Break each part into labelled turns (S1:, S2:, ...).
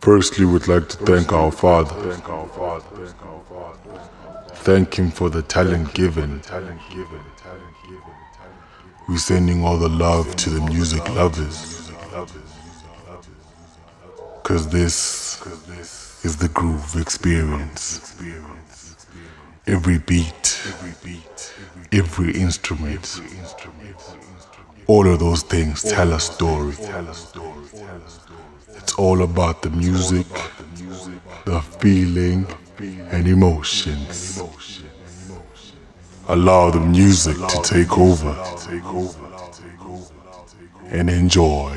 S1: Firstly, we'd like to thank our Father. Thank Him for the talent given. We're sending all the love to the music lovers. Cause this is the groove experience. Every beat, every instrument, all of those things tell a story. It's all about the music, the feeling, and emotions. Allow the music to take over and enjoy.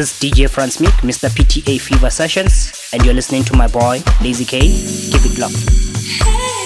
S2: This is DJ Fransmic, Mr. PTA Fever Sessions, and you're listening to my boy, Lazy K. Keep it locked.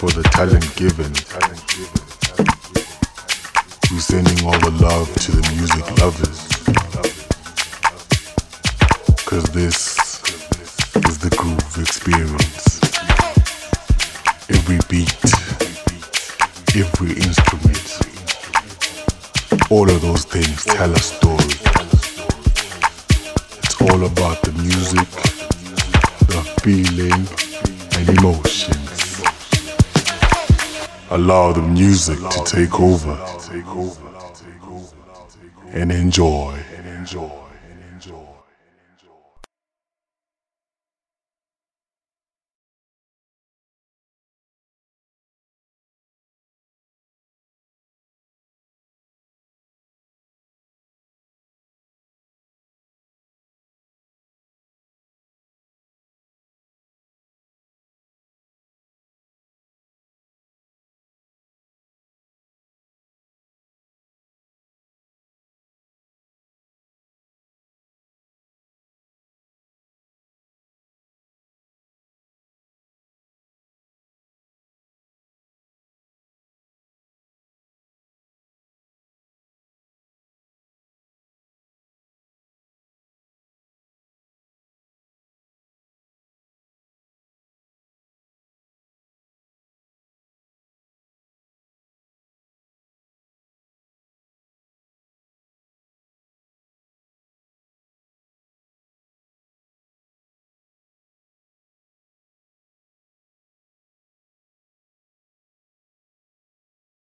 S3: For
S1: the talent given. We're sending all the love to the music lovers. Cause this is the groove experience. Every beat, every instrument, all of those things tell a Allow the music to take over and enjoy.